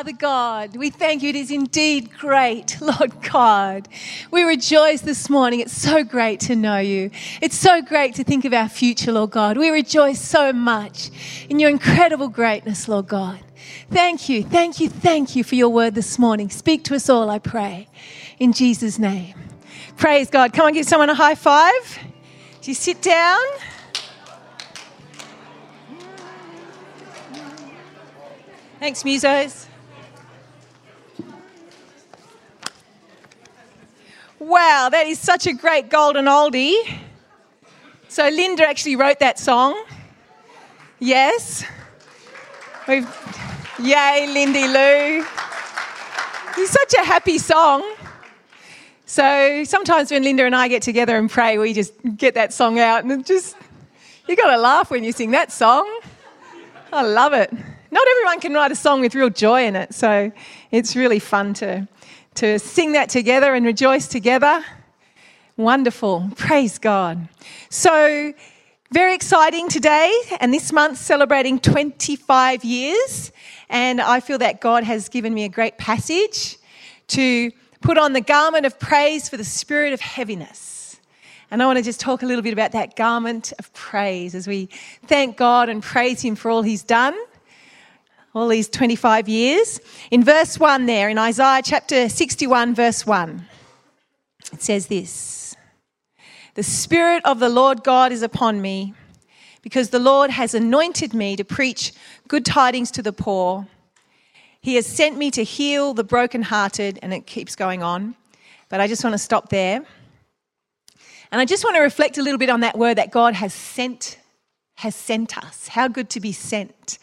Father God, we thank you. It is indeed great, Lord God. We rejoice this morning. It's so great to know you. It's so great to think of our future, Lord God. We rejoice so much in your incredible greatness, Lord God. Thank you, thank you, thank you for your word this morning. Speak to us all, I pray, in Jesus' name. Praise God. Come on, give someone a high five. Do you sit down? Thanks, musos. Wow, that is such a great golden oldie. So Linda actually wrote that song. Yes. We've, yay, Lindy Lou. It's such a happy song. So sometimes when Linda and I get together and pray, we just get that song out and just, you got to laugh when you sing that song. I love it. Not everyone can write a song with real joy in it, so it's really fun to, to sing that together and rejoice together. Wonderful. Praise God. So, very exciting today, and this month celebrating 25 years. And I feel that God has given me a great passage to put on the garment of praise for the spirit of heaviness. And I want to just talk a little bit about that garment of praise as we thank God and praise Him for all He's done all these 25 years. In verse 1 there, in Isaiah chapter 61, verse 1, it says this The Spirit of the Lord God is upon me, because the Lord has anointed me to preach good tidings to the poor. He has sent me to heal the brokenhearted, and it keeps going on. But I just want to stop there. And I just want to reflect a little bit on that word that God has sent has sent us. How good to be sent.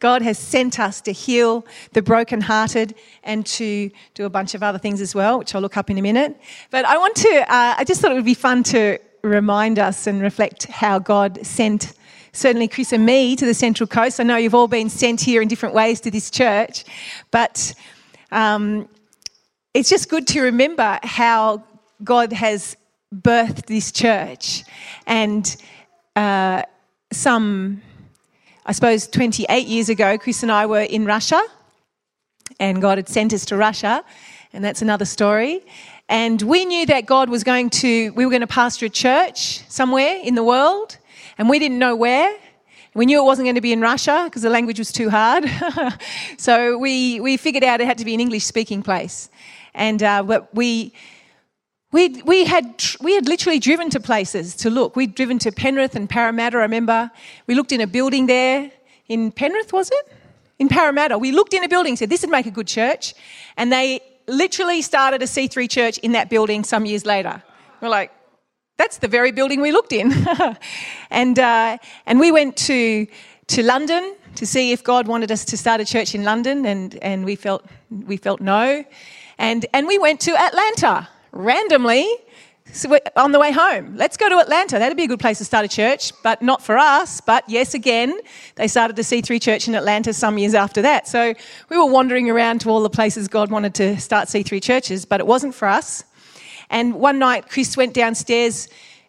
God has sent us to heal the brokenhearted and to do a bunch of other things as well, which I'll look up in a minute. But I want to, uh, I just thought it would be fun to remind us and reflect how God sent certainly Chris and me to the Central Coast. I know you've all been sent here in different ways to this church, but um, it's just good to remember how God has birthed this church and uh, some, I suppose, 28 years ago, Chris and I were in Russia, and God had sent us to Russia, and that's another story. And we knew that God was going to, we were going to pastor a church somewhere in the world, and we didn't know where. We knew it wasn't going to be in Russia because the language was too hard. so we, we figured out it had to be an English speaking place. And uh, but we, we, we, had, we had literally driven to places to look. We'd driven to Penrith and Parramatta, I remember. We looked in a building there. In Penrith, was it? In Parramatta. We looked in a building, said this would make a good church. And they literally started a C3 church in that building some years later. We're like, that's the very building we looked in. and, uh, and we went to, to London to see if God wanted us to start a church in London, and, and we, felt, we felt no. And, and we went to Atlanta randomly on the way home. Let's go to Atlanta. That'd be a good place to start a church, but not for us. But yes, again, they started a C3 church in Atlanta some years after that. So we were wandering around to all the places God wanted to start C3 churches, but it wasn't for us. And one night, Chris went downstairs.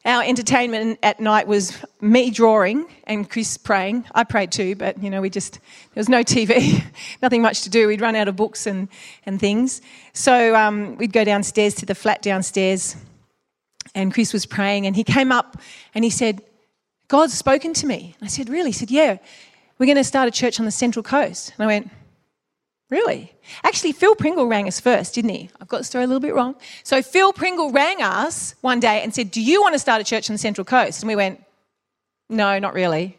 Our entertainment at night was me drawing and Chris praying. I prayed too, but you know, we just, there was no TV, nothing much to do. We'd run out of books and, and things. So um, we'd go downstairs to the flat downstairs, and Chris was praying, and he came up and he said, God's spoken to me. I said, Really? He said, Yeah, we're going to start a church on the Central Coast. And I went, Really? Actually, Phil Pringle rang us first, didn't he? I've got the story a little bit wrong. So Phil Pringle rang us one day and said, Do you want to start a church on the Central Coast? And we went, No, not really.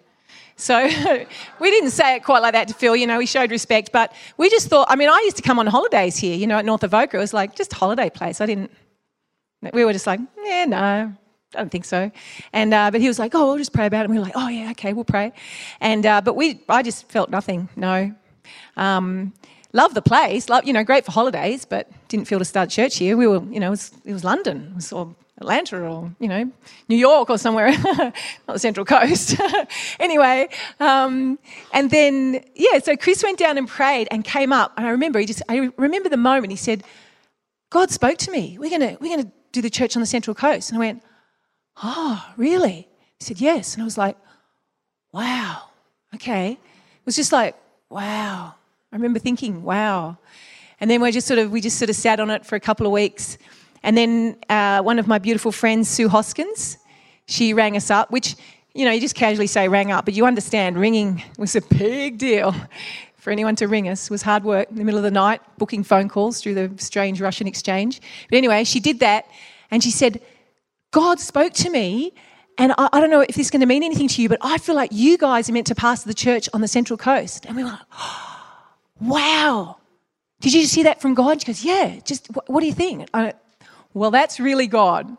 So we didn't say it quite like that to Phil, you know, we showed respect, but we just thought, I mean, I used to come on holidays here, you know, at North Avoca. It was like just holiday place. I didn't, we were just like, yeah, no, I don't think so. And uh, but he was like, oh, we'll just pray about it. And we were like, oh yeah, okay, we'll pray. And uh, but we, I just felt nothing. No. Um, Loved the place, love, you know, great for holidays, but didn't feel to start church here. We were, you know, it was, it was London, or Atlanta, or you know, New York, or somewhere, not the Central Coast. anyway, um, and then yeah, so Chris went down and prayed and came up, and I remember he just, I remember the moment he said, "God spoke to me. We're gonna, we're gonna do the church on the Central Coast," and I went, "Oh, really?" He said, "Yes," and I was like, "Wow, okay." It was just like, "Wow." I remember thinking, "Wow." And then we just sort of we just sort of sat on it for a couple of weeks, and then uh, one of my beautiful friends, Sue Hoskins, she rang us up, which you know you just casually say rang up, but you understand ringing was a big deal. For anyone to ring us was hard work in the middle of the night, booking phone calls through the strange Russian exchange. But anyway, she did that, and she said, "God spoke to me." And I, I don't know if this is going to mean anything to you, but I feel like you guys are meant to pastor the church on the Central Coast. And we were like, wow. Did you just hear that from God? She goes, yeah, just what, what do you think? I well, that's really God.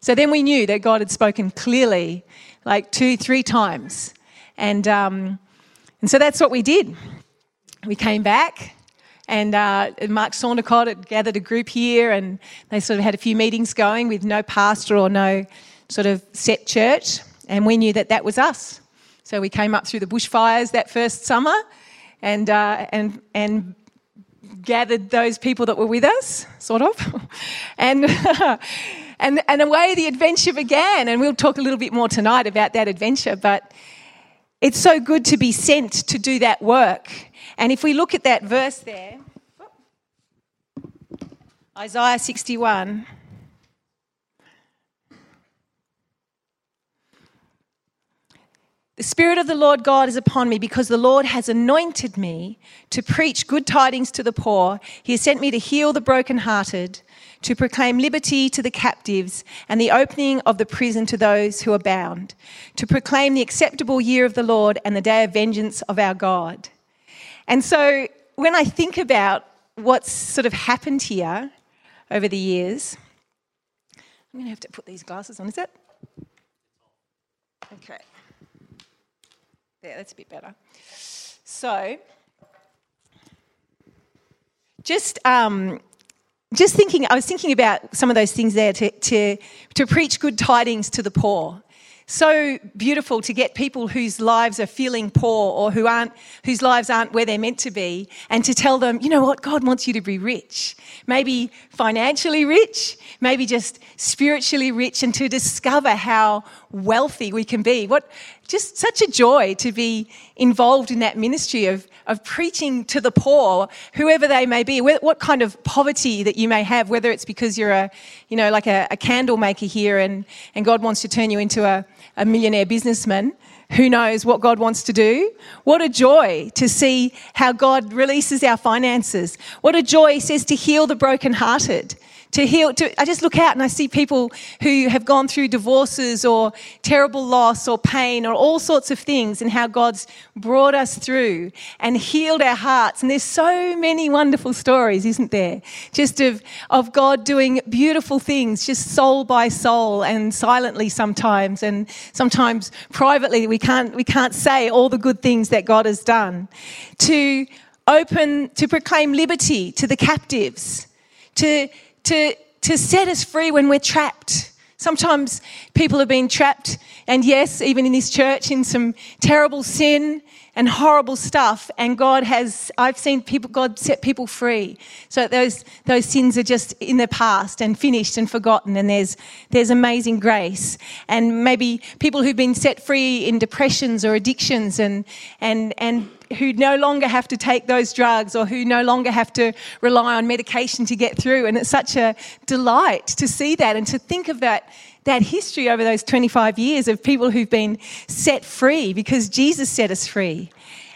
So then we knew that God had spoken clearly, like two, three times. And, um, and so that's what we did. We came back, and uh, Mark Saundicott had gathered a group here, and they sort of had a few meetings going with no pastor or no sort of set church. And we knew that that was us. So we came up through the bushfires that first summer and, uh, and, and gathered those people that were with us, sort of, and and and away the adventure began. And we'll talk a little bit more tonight about that adventure. But it's so good to be sent to do that work. And if we look at that verse there, Isaiah sixty-one. The Spirit of the Lord God is upon me because the Lord has anointed me to preach good tidings to the poor. He has sent me to heal the brokenhearted, to proclaim liberty to the captives, and the opening of the prison to those who are bound, to proclaim the acceptable year of the Lord and the day of vengeance of our God. And so when I think about what's sort of happened here over the years, I'm going to have to put these glasses on, is it? Okay. There, that's a bit better. So, just um, just thinking, I was thinking about some of those things there to, to, to preach good tidings to the poor. So beautiful to get people whose lives are feeling poor or who aren't, whose lives aren't where they're meant to be, and to tell them, you know what, God wants you to be rich. Maybe financially rich, maybe just spiritually rich, and to discover how wealthy we can be. What just such a joy to be involved in that ministry of, of preaching to the poor, whoever they may be, what kind of poverty that you may have, whether it's because you're a, you know, like a, a candle maker here and, and God wants to turn you into a, a millionaire businessman. Who knows what God wants to do? What a joy to see how God releases our finances. What a joy, he says, to heal the brokenhearted to heal. To, I just look out and I see people who have gone through divorces or terrible loss or pain or all sorts of things, and how God's brought us through and healed our hearts. And there's so many wonderful stories, isn't there? Just of, of God doing beautiful things, just soul by soul and silently sometimes, and sometimes privately. We can't, we can't say all the good things that God has done. To open, to proclaim liberty to the captives, to to, to set us free when we're trapped. Sometimes people have been trapped, and yes, even in this church, in some terrible sin and horrible stuff. And God has, I've seen people, God set people free. So those, those sins are just in the past and finished and forgotten. And there's, there's amazing grace. And maybe people who've been set free in depressions or addictions and, and, and who no longer have to take those drugs or who no longer have to rely on medication to get through. And it's such a delight to see that and to think of that that history over those 25 years of people who've been set free because Jesus set us free.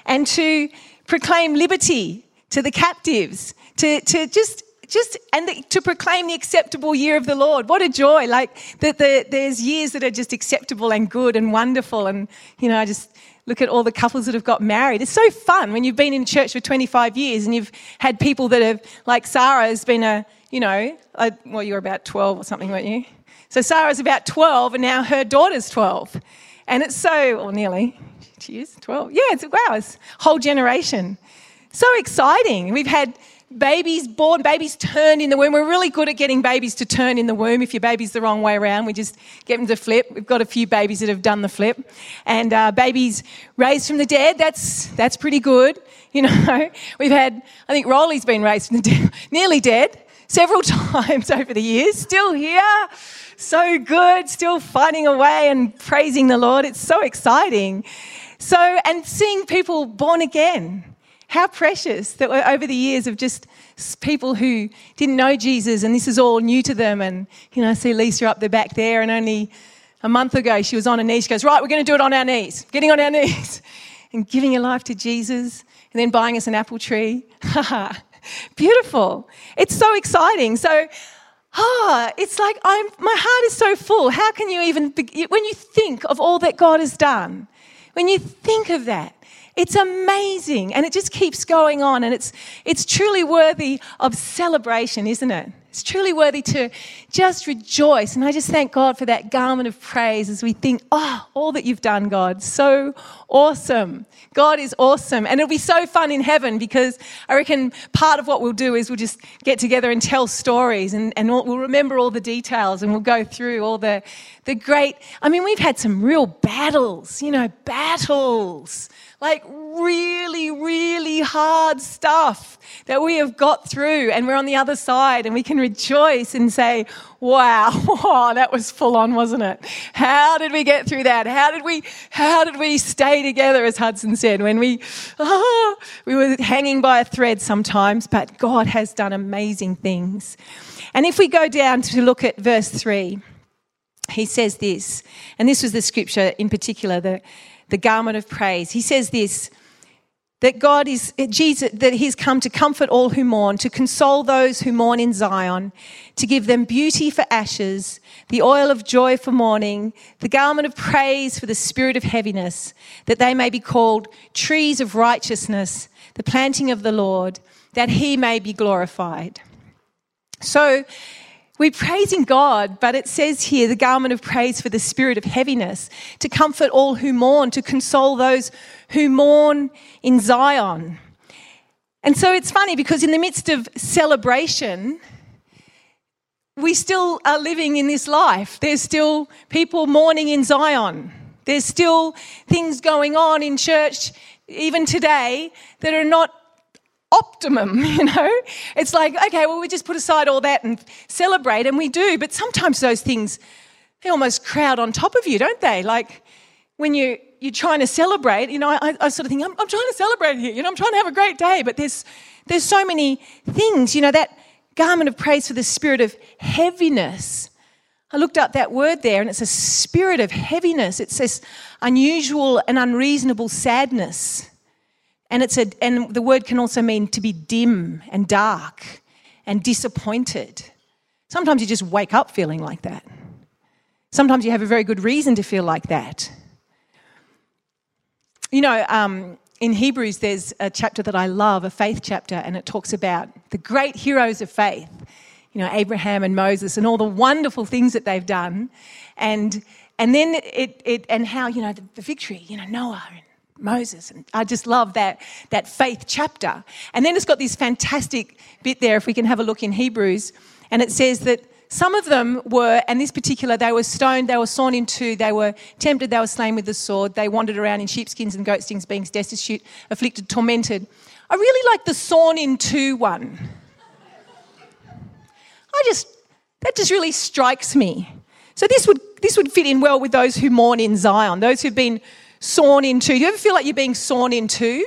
And to proclaim liberty to the captives, to, to just just and the, to proclaim the acceptable year of the Lord. What a joy! Like that, the, there's years that are just acceptable and good and wonderful, and you know, I just look at all the couples that have got married. It's so fun when you've been in church for 25 years and you've had people that have, like Sarah has been a, you know, a, well, you were about 12 or something, weren't you? So Sarah's about 12 and now her daughter's 12. And it's so, or nearly, she is 12. Yeah, it's, wow, it's a whole generation. So exciting. We've had babies born, babies turned in the womb. We're really good at getting babies to turn in the womb. If your baby's the wrong way around, we just get them to flip. We've got a few babies that have done the flip. And uh, babies raised from the dead, that's, that's pretty good. You know, we've had, I think Rolly's been raised from the dead, nearly dead, several times over the years, still here. So good, still fighting away and praising the Lord. It's so exciting. So, and seeing people born again. How precious that over the years of just people who didn't know Jesus and this is all new to them. And, you know, I see Lisa up the back there and only a month ago she was on her knees. She goes, Right, we're going to do it on our knees, getting on our knees and giving your life to Jesus and then buying us an apple tree. Beautiful. It's so exciting. So, ah, it's like I'm, my heart is so full. How can you even, when you think of all that God has done, when you think of that, it's amazing and it just keeps going on and it's, it's truly worthy of celebration, isn't it? It's truly worthy to just rejoice. And I just thank God for that garment of praise as we think, oh, all that you've done, God. So awesome. God is awesome. And it'll be so fun in heaven because I reckon part of what we'll do is we'll just get together and tell stories and, and we'll, remember all the details and we'll go through all the, the great. I mean, we've had some real battles, you know, battles like really, really hard stuff that we have got through, and we're on the other side, and we can rejoice and say, Wow, oh, that was full on, wasn't it? How did we get through that? How did we, how did we stay together, as Hudson said, when we, oh, we were hanging by a thread sometimes, but God has done amazing things. And if we go down to look at verse 3, he says this, and this was the scripture in particular, the, the garment of praise. He says this that God is, Jesus, that He's come to comfort all who mourn, to console those who mourn in Zion, to give them beauty for ashes, the oil of joy for mourning, the garment of praise for the spirit of heaviness, that they may be called trees of righteousness, the planting of the Lord, that He may be glorified. So, we're praising God, but it says here the garment of praise for the spirit of heaviness, to comfort all who mourn, to console those who mourn in Zion. And so it's funny because in the midst of celebration, we still are living in this life. There's still people mourning in Zion. There's still things going on in church, even today, that are not optimum, you know? It's like, okay, well, we just put aside all that and celebrate, and we do, but sometimes those things, they almost crowd on top of you, don't they? Like when you, you're trying to celebrate, you know, I, I sort of think, I'm, I'm trying to celebrate here, you know, I'm trying to have a great day, but there's, there's so many things, you know, that garment of praise for the spirit of heaviness. I looked up that word there, and it's a spirit of heaviness. It says unusual and unreasonable sadness. And, it's a, and the word can also mean to be dim and dark and disappointed. Sometimes you just wake up feeling like that. Sometimes you have a very good reason to feel like that. You know, um, in Hebrews, there's a chapter that I love, a faith chapter, and it talks about the great heroes of faith. You know, Abraham and Moses and all the wonderful things that they've done. And, and then it, it, and how, you know, the, the victory, you know, Noah and Moses. And I just love that, that faith chapter. And then it's got this fantastic bit there, if we can have a look in Hebrews. And it says that some of them were, and this particular, they were stoned, they were sawn in two, they were tempted, they were slain with the sword, they wandered around in sheepskins and goatskins, being destitute, afflicted, tormented. I really like the sawn in two one. I just, that just really strikes me. So this would, this would fit in well with those who mourn in Zion, those who've been sawn in two. Do you ever feel like you're being sawn in two?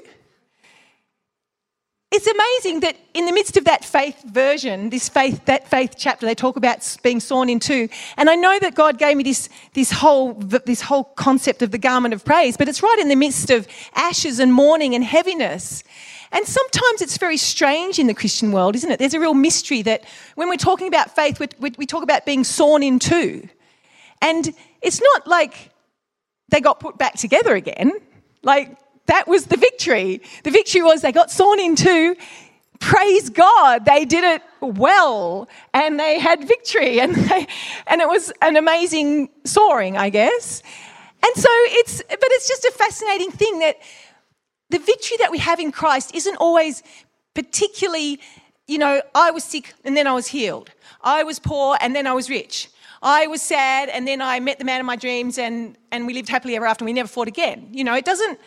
It's amazing that in the midst of that faith version, this faith, that faith chapter, they talk about being sawn in two. And I know that God gave me this, this whole, this whole concept of the garment of praise, but it's right in the midst of ashes and mourning and heaviness. And sometimes it's very strange in the Christian world, isn't it? There's a real mystery that when we're talking about faith, we, we, we talk about being sawn in two. And it's not like they got put back together again. Like, that was the victory. The victory was they got sawn in two. Praise God, they did it well and they had victory and, they, and it was an amazing soaring, I guess. And so it's, but it's just a fascinating thing that the victory that we have in Christ isn't always particularly, you know, I was sick and then I was healed. I was poor and then I was rich. I was sad and then I met the man of my dreams and, and we lived happily ever after and we never fought again. You know, it doesn't,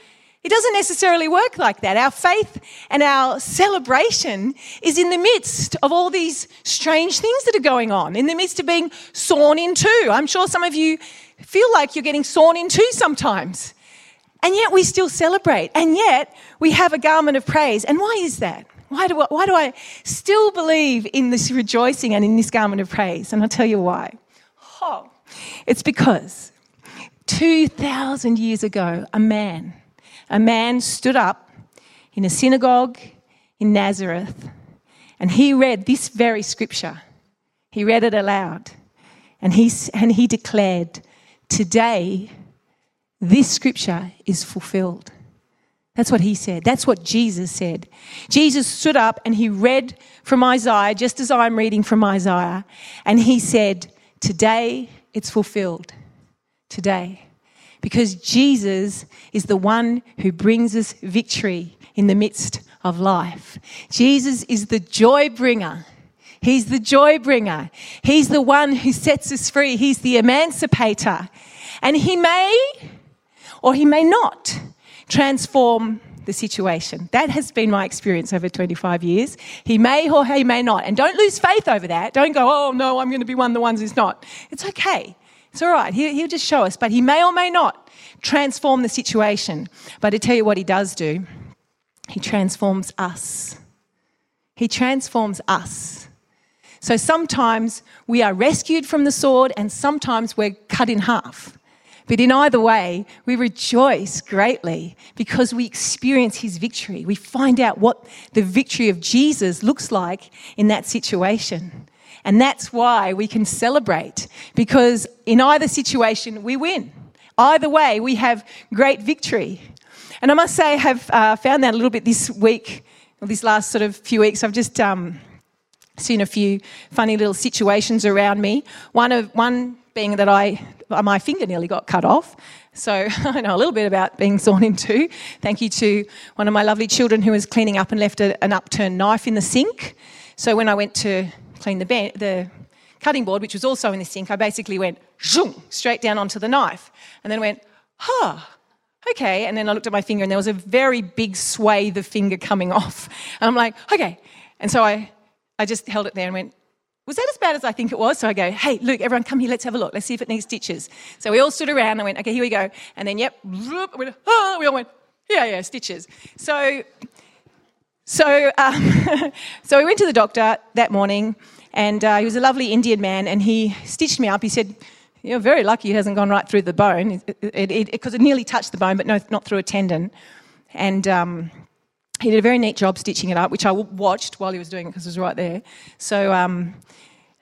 it doesn't necessarily work like that. Our faith and our celebration is in the midst of all these strange things that are going on, in the midst of being sawn in two. I'm sure some of you feel like you're getting sawn in two sometimes. And yet we still celebrate. And yet we have a garment of praise. And why is that? Why do, I, why do I still believe in this rejoicing and in this garment of praise? And I'll tell you why. Oh, it's because 2,000 years ago, a man, a man stood up in a synagogue in Nazareth and he read this very scripture. He read it aloud and he, and he declared, Today, this scripture is fulfilled. That's what he said. That's what Jesus said. Jesus stood up and he read from Isaiah, just as I'm reading from Isaiah, and he said, Today it's fulfilled. Today. Because Jesus is the one who brings us victory in the midst of life. Jesus is the joy bringer. He's the joy bringer. He's the one who sets us free. He's the emancipator. And he may or he may not transform the situation. That has been my experience over 25 years. He may or he may not. And don't lose faith over that. Don't go, oh no, I'm going to be one of the ones who's not. It's okay. It's all right. He, he'll just show us. But he may or may not transform the situation. But I tell you what he does do he transforms us. He transforms us. So sometimes we are rescued from the sword, and sometimes we're cut in half. But in either way, we rejoice greatly because we experience his victory. We find out what the victory of Jesus looks like in that situation. And that's why we can celebrate because in either situation, we win. Either way, we have great victory. And I must say, I have uh, found that a little bit this week, or this last sort of few weeks. I've just um, seen a few funny little situations around me. One of one being that I my finger nearly got cut off. So I know a little bit about being sawn in two. Thank you to one of my lovely children who was cleaning up and left a, an upturned knife in the sink. So when I went to clean the, the cutting board, which was also in the sink, I basically went zoom, straight down onto the knife, and then went, huh. Okay, and then I looked at my finger and there was a very big swathe of finger coming off. And I'm like, okay. And so I, I just held it there and went, was that as bad as I think it was? So I go, hey, Luke, everyone come here, let's have a look. Let's see if it needs stitches. So we all stood around and went, okay, here we go. And then, yep, whoop, we oh, we all went, yeah, yeah, stitches. So, so, um, so we went to the doctor that morning and uh, he was a lovely Indian man and he stitched me up. He said, you're very lucky it hasn't gone right through the bone because it, it, it, it nearly touched the bone, but no, not through a tendon. And um, he did a very neat job stitching it up, which I watched while he was doing it because it was right there. So um,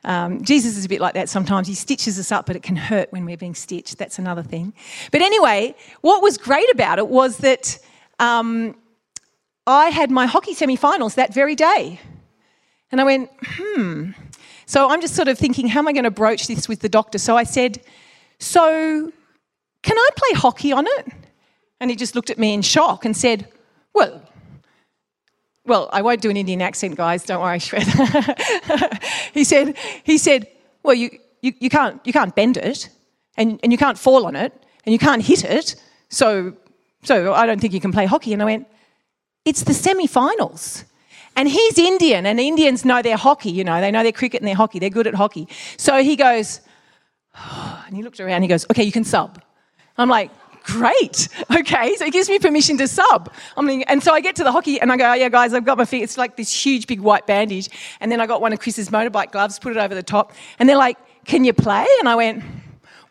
um, Jesus is a bit like that sometimes. He stitches us up, but it can hurt when we're being stitched. That's another thing. But anyway, what was great about it was that um, I had my hockey semi finals that very day. And I went, hmm. So I'm just sort of thinking, how am I going to broach this with the doctor? So I said, so can I play hockey on it? And he just looked at me in shock and said, well, well, I won't do an Indian accent, guys. Don't worry, Shred. he said, he said, well, you, you, you, can't, you can't bend it, and, and you can't fall on it, and you can't hit it, so, so I don't think you can play hockey. And I went, it's the semi-finals. And he's Indian, and Indians know their hockey, you know, they know their cricket and their hockey. They're good at hockey. So he goes, and he looked around, he goes, okay, you can sub. I'm like, great. Okay. So it gives me permission to sub. I mean, and so I get to the hockey and I go, oh, yeah, guys, I've got my feet. It's like this huge big white bandage. And then I got one of Chris's motorbike gloves, put it over the top. And they're like, can you play? And I went,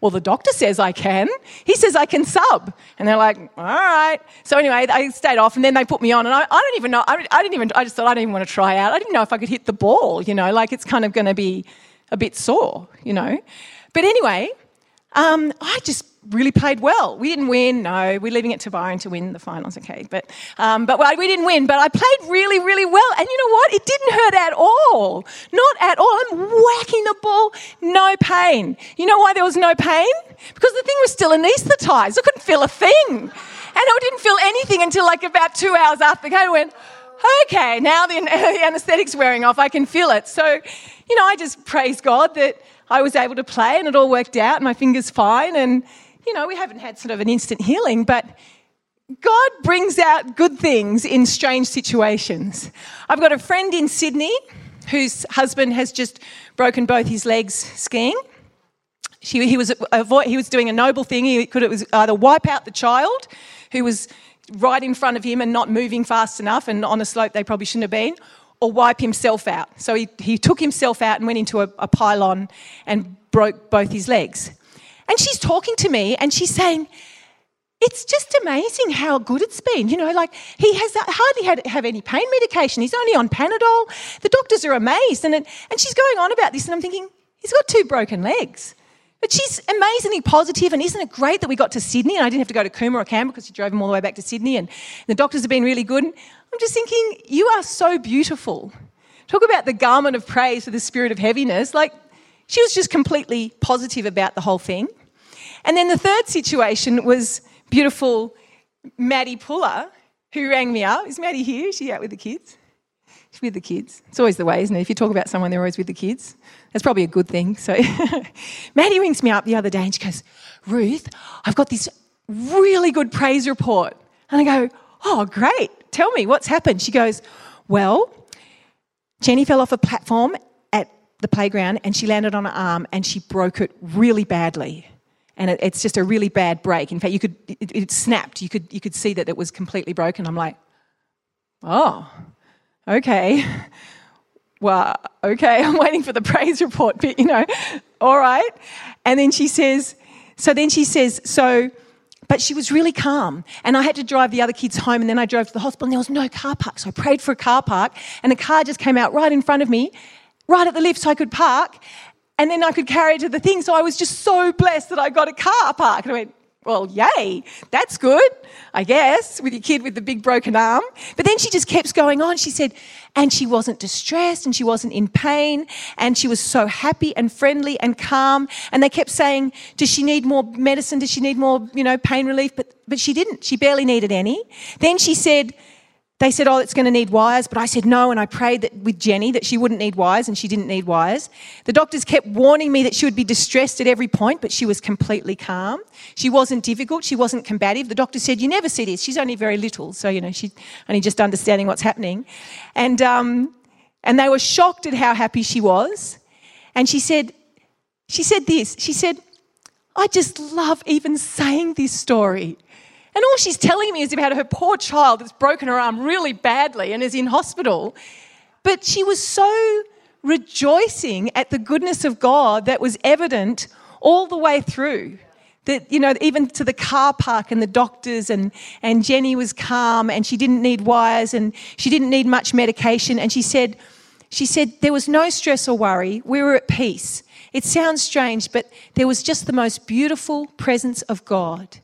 well, the doctor says I can. He says I can sub. And they're like, all right. So anyway, I stayed off and then they put me on. And I, I don't even know, I, I didn't even, I just thought I didn't even want to try out. I didn't know if I could hit the ball, you know, like it's kind of going to be a bit sore, you know. But anyway, um, I just really played well. We didn't win, no. We're leaving it to Byron to win the finals, okay. But, um, but we didn't win, but I played really, really well. And you know what? It didn't hurt at all. Not at all. I'm whacking the ball, no pain. You know why there was no pain? Because the thing was still anaesthetised. I couldn't feel a thing. And I didn't feel anything until like about two hours after the game. I went, okay, now the, the anesthetic's wearing off. I can feel it. So, you know, I just praise God that I was able to play and it all worked out and my finger's fine. And, you know, we haven't had sort of an instant healing, but God brings out good things in strange situations. I've got a friend in Sydney whose husband has just broken both his legs skiing. She, he, was he was doing a noble thing. He could it was either wipe out the child, who was right in front of him and not moving fast enough, and on a slope they probably shouldn't have been, or wipe himself out. So he, he took himself out and went into a, a pylon and broke both his legs. And she's talking to me and she's saying, it's just amazing how good it's been. You know, like he has hardly had have any pain medication. He's only on Panadol. The doctors are amazed, and it, and she's going on about this, and I'm thinking he's got two broken legs. But she's amazingly positive. and isn't it great that we got to Sydney and I didn't have to go to Cooma or Canberra because she drove him all the way back to Sydney, and the doctors have been really good. And I'm just thinking, you are so beautiful. Talk about the garment of praise for the spirit of heaviness. Like, she was just completely positive about the whole thing. And then the third situation was beautiful Maddie Puller, who rang me up. Is Maddie here? Is she out with the kids? She's with the kids. It's always the way, isn't it? If you talk about someone, they're always with the kids. That's probably a good thing. So Maddie rings me up the other day and she goes, Ruth, I've got this really good praise report. And I go, Oh, great. Tell me what's happened. She goes, Well, Jenny fell off a platform at the playground and she landed on her arm and she broke it really badly. And it, it's just a really bad break. In fact, you could it, it snapped. You could you could see that it was completely broken. I'm like, oh, okay. Well, okay, I'm waiting for the praise report but you know. All right. And then she says, so then she says, so, but she was really calm. And I had to drive the other kids home, and then I drove to the hospital, and there was no car park. So I prayed for a car park, and a car just came out right in front of me, right at the lift, so I could park. And then I could carry it to the thing. So I was just so blessed that I got a car park. And I went, well, yay, that's good, I guess, with your kid with the big broken arm. But then she just kept going on. She said, and she wasn't distressed and she wasn't in pain and she was so happy and friendly and calm. And they kept saying, does she need more medicine? Does she need more, you know, pain relief? But, but she didn't. She barely needed any. Then she said, they said, Oh, it's going to need wires. But I said no. And I prayed that with Jenny that she wouldn't need wires, and she didn't need wires. The doctors kept warning me that she would be distressed at every point, but she was completely calm. She wasn't difficult. She wasn't combative. The doctor said, You never see this. She's only very little. So, you know, she's only just understanding what's happening. And, um, and they were shocked at how happy she was. And she said, she said this. She said, I just love even saying this story. And all she's telling me is about her poor child that's broken her arm really badly and is in hospital. But she was so rejoicing at the goodness of God that was evident all the way through. That, you know, even to the car park and the doctors, and, and Jenny was calm and she didn't need wires and she didn't need much medication. And she said, she said, there was no stress or worry. We were at peace. It sounds strange, but there was just the most beautiful presence of God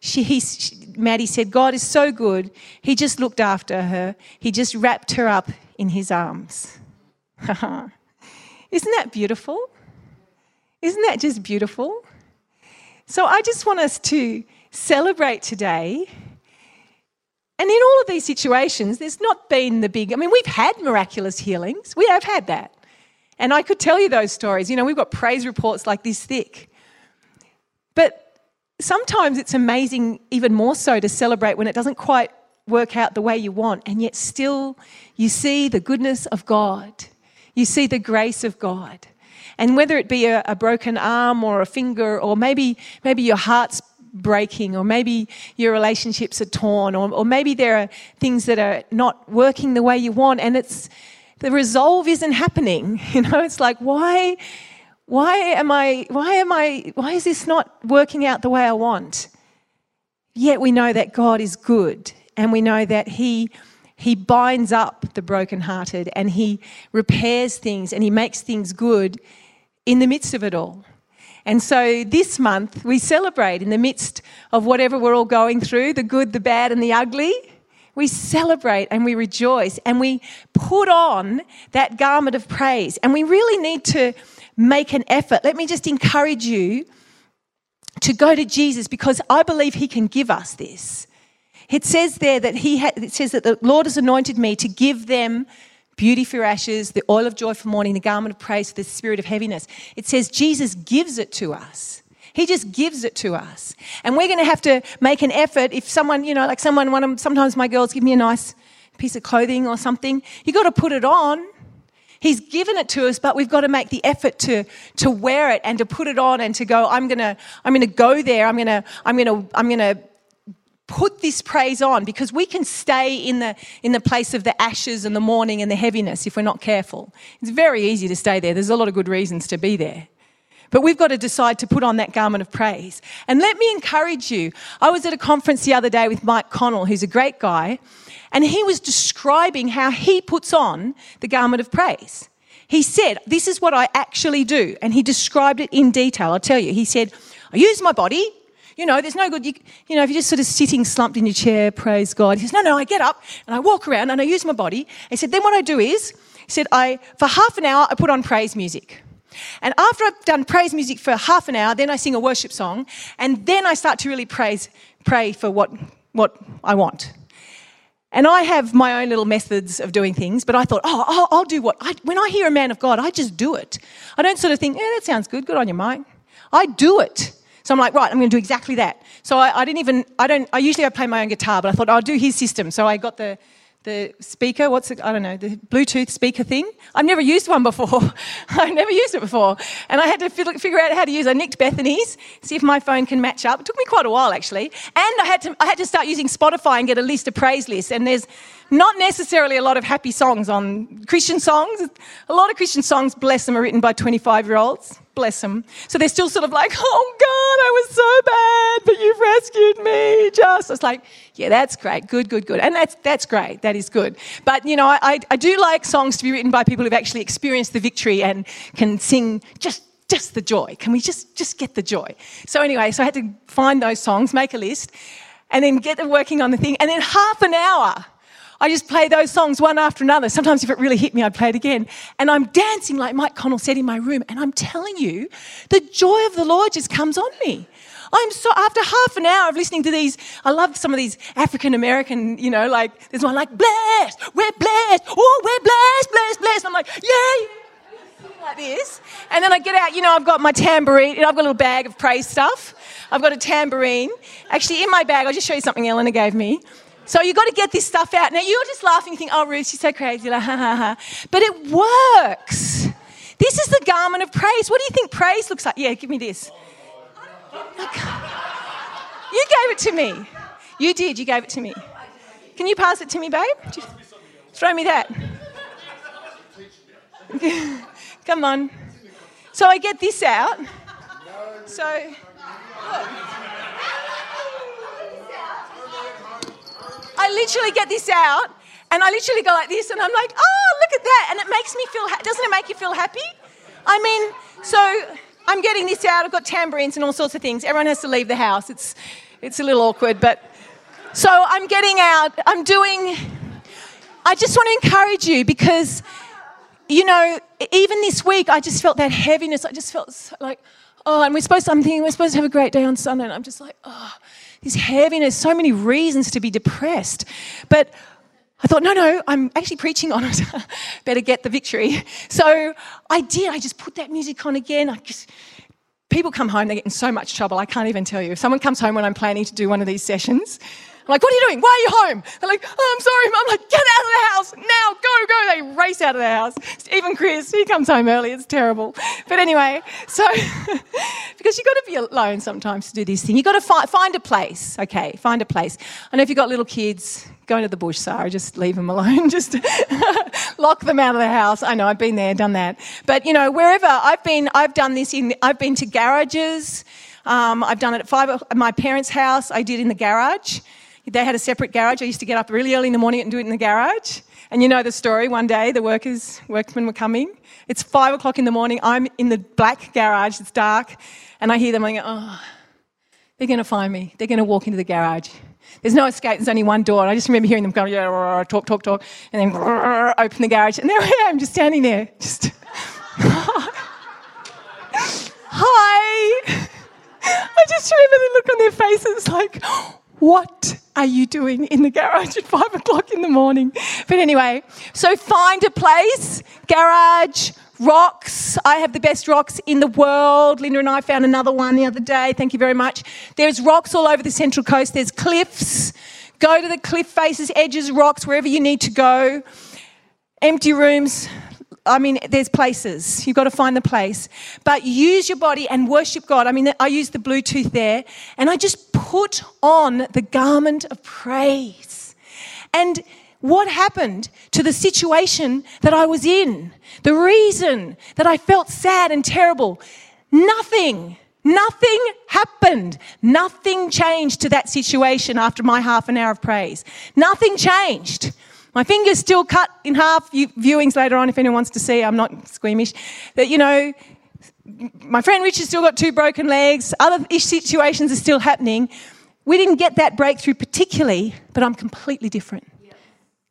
she, he, she, Maddie said, God is so good. He just looked after her. He just wrapped her up in his arms. Isn't that beautiful? Isn't that just beautiful? So I just want us to celebrate today. And in all of these situations, there's not been the big, I mean, we've had miraculous healings. We have had that. And I could tell you those stories. You know, we've got praise reports like this thick. Sometimes it's amazing, even more so, to celebrate when it doesn't quite work out the way you want, and yet still you see the goodness of God. You see the grace of God. And whether it be a, a broken arm or a finger, or maybe, maybe your heart's breaking, or maybe your relationships are torn, or, or maybe there are things that are not working the way you want, and it's the resolve isn't happening. You know, it's like, why? Why am I, why am I, why is this not working out the way I want? Yet we know that God is good and we know that He, he binds up the brokenhearted and He repairs things and He makes things good in the midst of it all. And so this month we celebrate in the midst of whatever we're all going through the good, the bad, and the ugly. We celebrate and we rejoice and we put on that garment of praise. And we really need to make an effort. Let me just encourage you to go to Jesus because I believe He can give us this. it says there that he had, it says that the Lord has anointed me to give them beauty for ashes, the oil of joy for mourning, the garment of praise for the spirit of heaviness. It says Jesus gives it to us. He just gives it to us. And we're going to have to make an effort. If someone, you know, like someone, one of, sometimes my girls give me a nice piece of clothing or something, you got to put it on. He's given it to us, but we've got to make the effort to, to wear it and to put it on and to go, I'm gonna, I'm gonna go there, I'm gonna, I'm gonna, I'm gonna put this praise on because we can stay in the in the place of the ashes and the mourning and the heaviness if we're not careful. It's very easy to stay there. There's a lot of good reasons to be there. But we've got to decide to put on that garment of praise. And let me encourage you. I was at a conference the other day with Mike Connell, who's a great guy, and he was describing how he puts on the garment of praise. He said, This is what I actually do. And he described it in detail. I'll tell you. He said, I use my body. You know, there's no good, you, you know, if you're just sort of sitting slumped in your chair, praise God. He says, No, no, I get up and I walk around and I use my body. He said, Then what I do is, he said, I, for half an hour, I put on praise music. And after I've done praise music for half an hour, then I sing a worship song, and then I start to really praise, pray for what, what I want. And I have my own little methods of doing things, but I thought, oh, I'll, I'll do what, I, when I hear a man of God, I just do it. I don't sort of think, yeah, that sounds good, good on your mind. I do it. So I'm like, right, I'm going to do exactly that. So I, I didn't even, I don't, I usually I play my own guitar, but I thought I'll do his system. So I got the, the speaker, what's it, I don't know, the Bluetooth speaker thing. I've never used one before. I've never used it before. And I had to figure out how to use it. I nicked Bethany's, see if my phone can match up. It took me quite a while, actually. And I had to, I had to start using Spotify and get a list of praise lists. And there's not necessarily a lot of happy songs on Christian songs. A lot of Christian songs, bless them, are written by 25 year olds. Bless them. So they're still sort of like, oh God, I was so bad, but you've rescued me. Just, it's like, yeah, that's great. Good, good, good. And that's, that's great. That is good. But, you know, I, I, do like songs to be written by people who've actually experienced the victory and can sing just just the joy. Can we just just get the joy? So anyway, so I had to find those songs, make a list, and then get them working on the thing. And then half an hour, I just play those songs one after another. Sometimes if it really hit me, I'd play it again. And I'm dancing like Mike Connell said in my room. And I'm telling you, the joy of the Lord just comes on me. I'm so after half an hour of listening to these, I love some of these African American, you know, like there's one like blessed, we're blessed, oh we're blessed, blessed, blessed. I'm like, yay! like this. And then I get out, you know, I've got my tambourine, I've got a little bag of praise stuff. I've got a tambourine. Actually, in my bag, I'll just show you something Eleanor gave me. So you've got to get this stuff out. Now, you're just laughing, you think, oh, Ruth, she's so crazy. Like, ha, ha, ha. But it works. This is the garment of praise. What do you think praise looks like? Yeah, give me this. You gave it to me. You did, you gave it to me. Can you pass it to me, babe? Throw me that. Come on. So I get this out. So. I literally get this out and I literally go like this and I'm like, oh, look at that. And it makes me feel, ha- doesn't it make you feel happy? I mean, so I'm getting this out. I've got tambourines and all sorts of things. Everyone has to leave the house. It's, it's a little awkward, but so I'm getting out. I'm doing, I just want to encourage you because, you know, even this week, I just felt that heaviness. I just felt like, oh, and we're supposed to, I'm thinking we're supposed to have a great day on Sunday. And I'm just like, oh, this heaviness, so many reasons to be depressed. But I thought, no, no, I'm actually preaching on it. Better get the victory. So I did. I just put that music on again. I just, people come home, they get in so much trouble. I can't even tell you. If someone comes home when I'm planning to do one of these sessions, like, what are you doing? Why are you home? They're like, oh, I'm sorry. Mum. Like, get out of the house now. Go, go. They race out of the house. Even Chris, he comes home early. It's terrible. But anyway, so because you've got to be alone sometimes to do this thing. You've got to fi- find a place. Okay, find a place. I know if you've got little kids, go into the bush, Sarah. Just leave them alone. Just lock them out of the house. I know I've been there, done that. But you know, wherever I've been, I've done this in. I've been to garages. Um, I've done it at five at my parents' house. I did in the garage. They had a separate garage. I used to get up really early in the morning and do it in the garage. And you know the story. One day, the workers, workmen were coming. It's five o'clock in the morning. I'm in the black garage. It's dark, and I hear them. I go, "Oh, they're going to find me. They're going to walk into the garage. There's no escape. There's only one door. And I just remember hearing them go, yeah, talk, talk, talk, and then open the garage. And there I am, just standing there, just hi. I just remember the look on their faces, like, what are you doing in the garage at five o'clock in the morning? But anyway, so find a place, garage, rocks. I have the best rocks in the world. Linda and I found another one the other day. Thank you very much. There's rocks all over the Central Coast, there's cliffs. Go to the cliff faces, edges, rocks, wherever you need to go. Empty rooms, I mean, there's places. You've got to find the place. But use your body and worship God. I mean, I use the Bluetooth there, and I just put on the garment of praise. And what happened to the situation that I was in? The reason that I felt sad and terrible? Nothing. Nothing happened. Nothing changed to that situation after my half an hour of praise. Nothing changed. My finger's still cut in half. Viewings later on, if anyone wants to see, I'm not squeamish. That, you know, my friend Richard's still got two broken legs. Other ish situations are still happening. We didn't get that breakthrough particularly, but I'm completely different.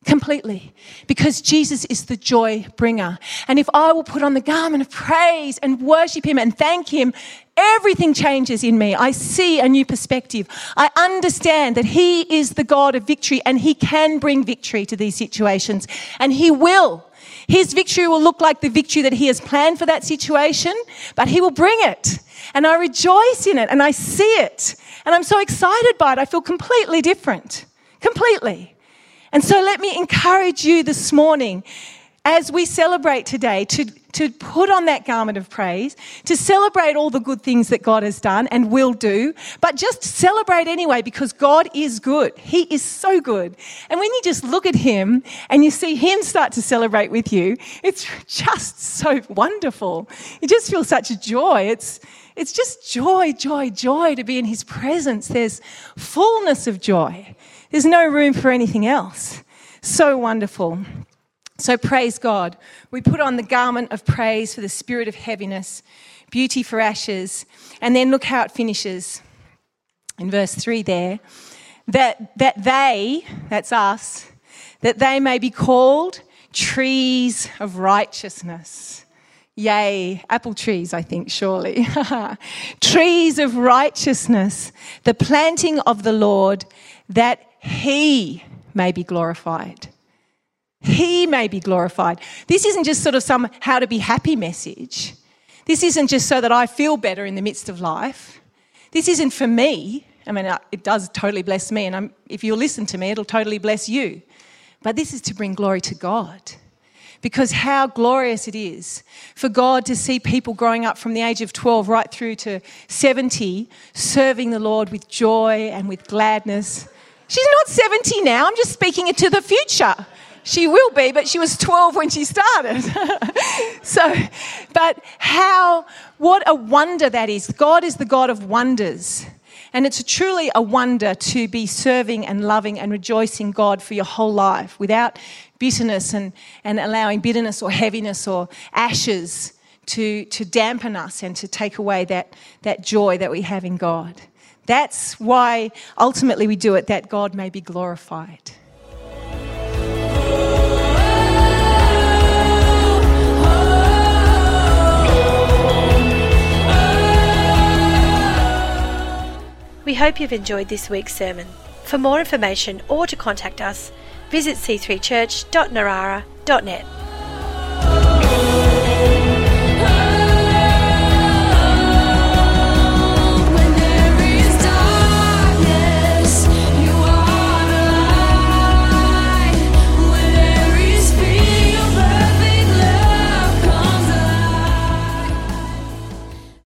Completely. Because Jesus is the joy bringer. And if I will put on the garment of praise and worship Him and thank Him, everything changes in me. I see a new perspective. I understand that He is the God of victory and He can bring victory to these situations. And He will. His victory will look like the victory that He has planned for that situation, but He will bring it. And I rejoice in it and I see it. And I'm so excited by it. I feel completely different. Completely. And so let me encourage you this morning as we celebrate today to, to put on that garment of praise, to celebrate all the good things that God has done and will do, but just celebrate anyway because God is good. He is so good. And when you just look at Him and you see Him start to celebrate with you, it's just so wonderful. You just feel such a joy. It's, it's just joy, joy, joy to be in His presence. There's fullness of joy. There's no room for anything else. So wonderful. So praise God. We put on the garment of praise for the spirit of heaviness, beauty for ashes, and then look how it finishes in verse 3 there. That, that they, that's us, that they may be called trees of righteousness. Yay, apple trees, I think, surely. trees of righteousness, the planting of the Lord, that he may be glorified. He may be glorified. This isn't just sort of some how to be happy message. This isn't just so that I feel better in the midst of life. This isn't for me. I mean, uh, it does totally bless me, and I'm, if you listen to me, it'll totally bless you. But this is to bring glory to God. Because how glorious it is for God to see people growing up from the age of 12 right through to 70 serving the Lord with joy and with gladness. She's not 70 now, I'm just speaking it to the future. She will be, but she was 12 when she started. so, but how, what a wonder that is. God is the God of wonders. And it's truly a wonder to be serving and loving and rejoicing God for your whole life without bitterness and, and allowing bitterness or heaviness or ashes to, to dampen us and to take away that, that joy that we have in God. That's why ultimately we do it, that God may be glorified. We hope you've enjoyed this week's sermon. For more information or to contact us, visit c3church.narara.net.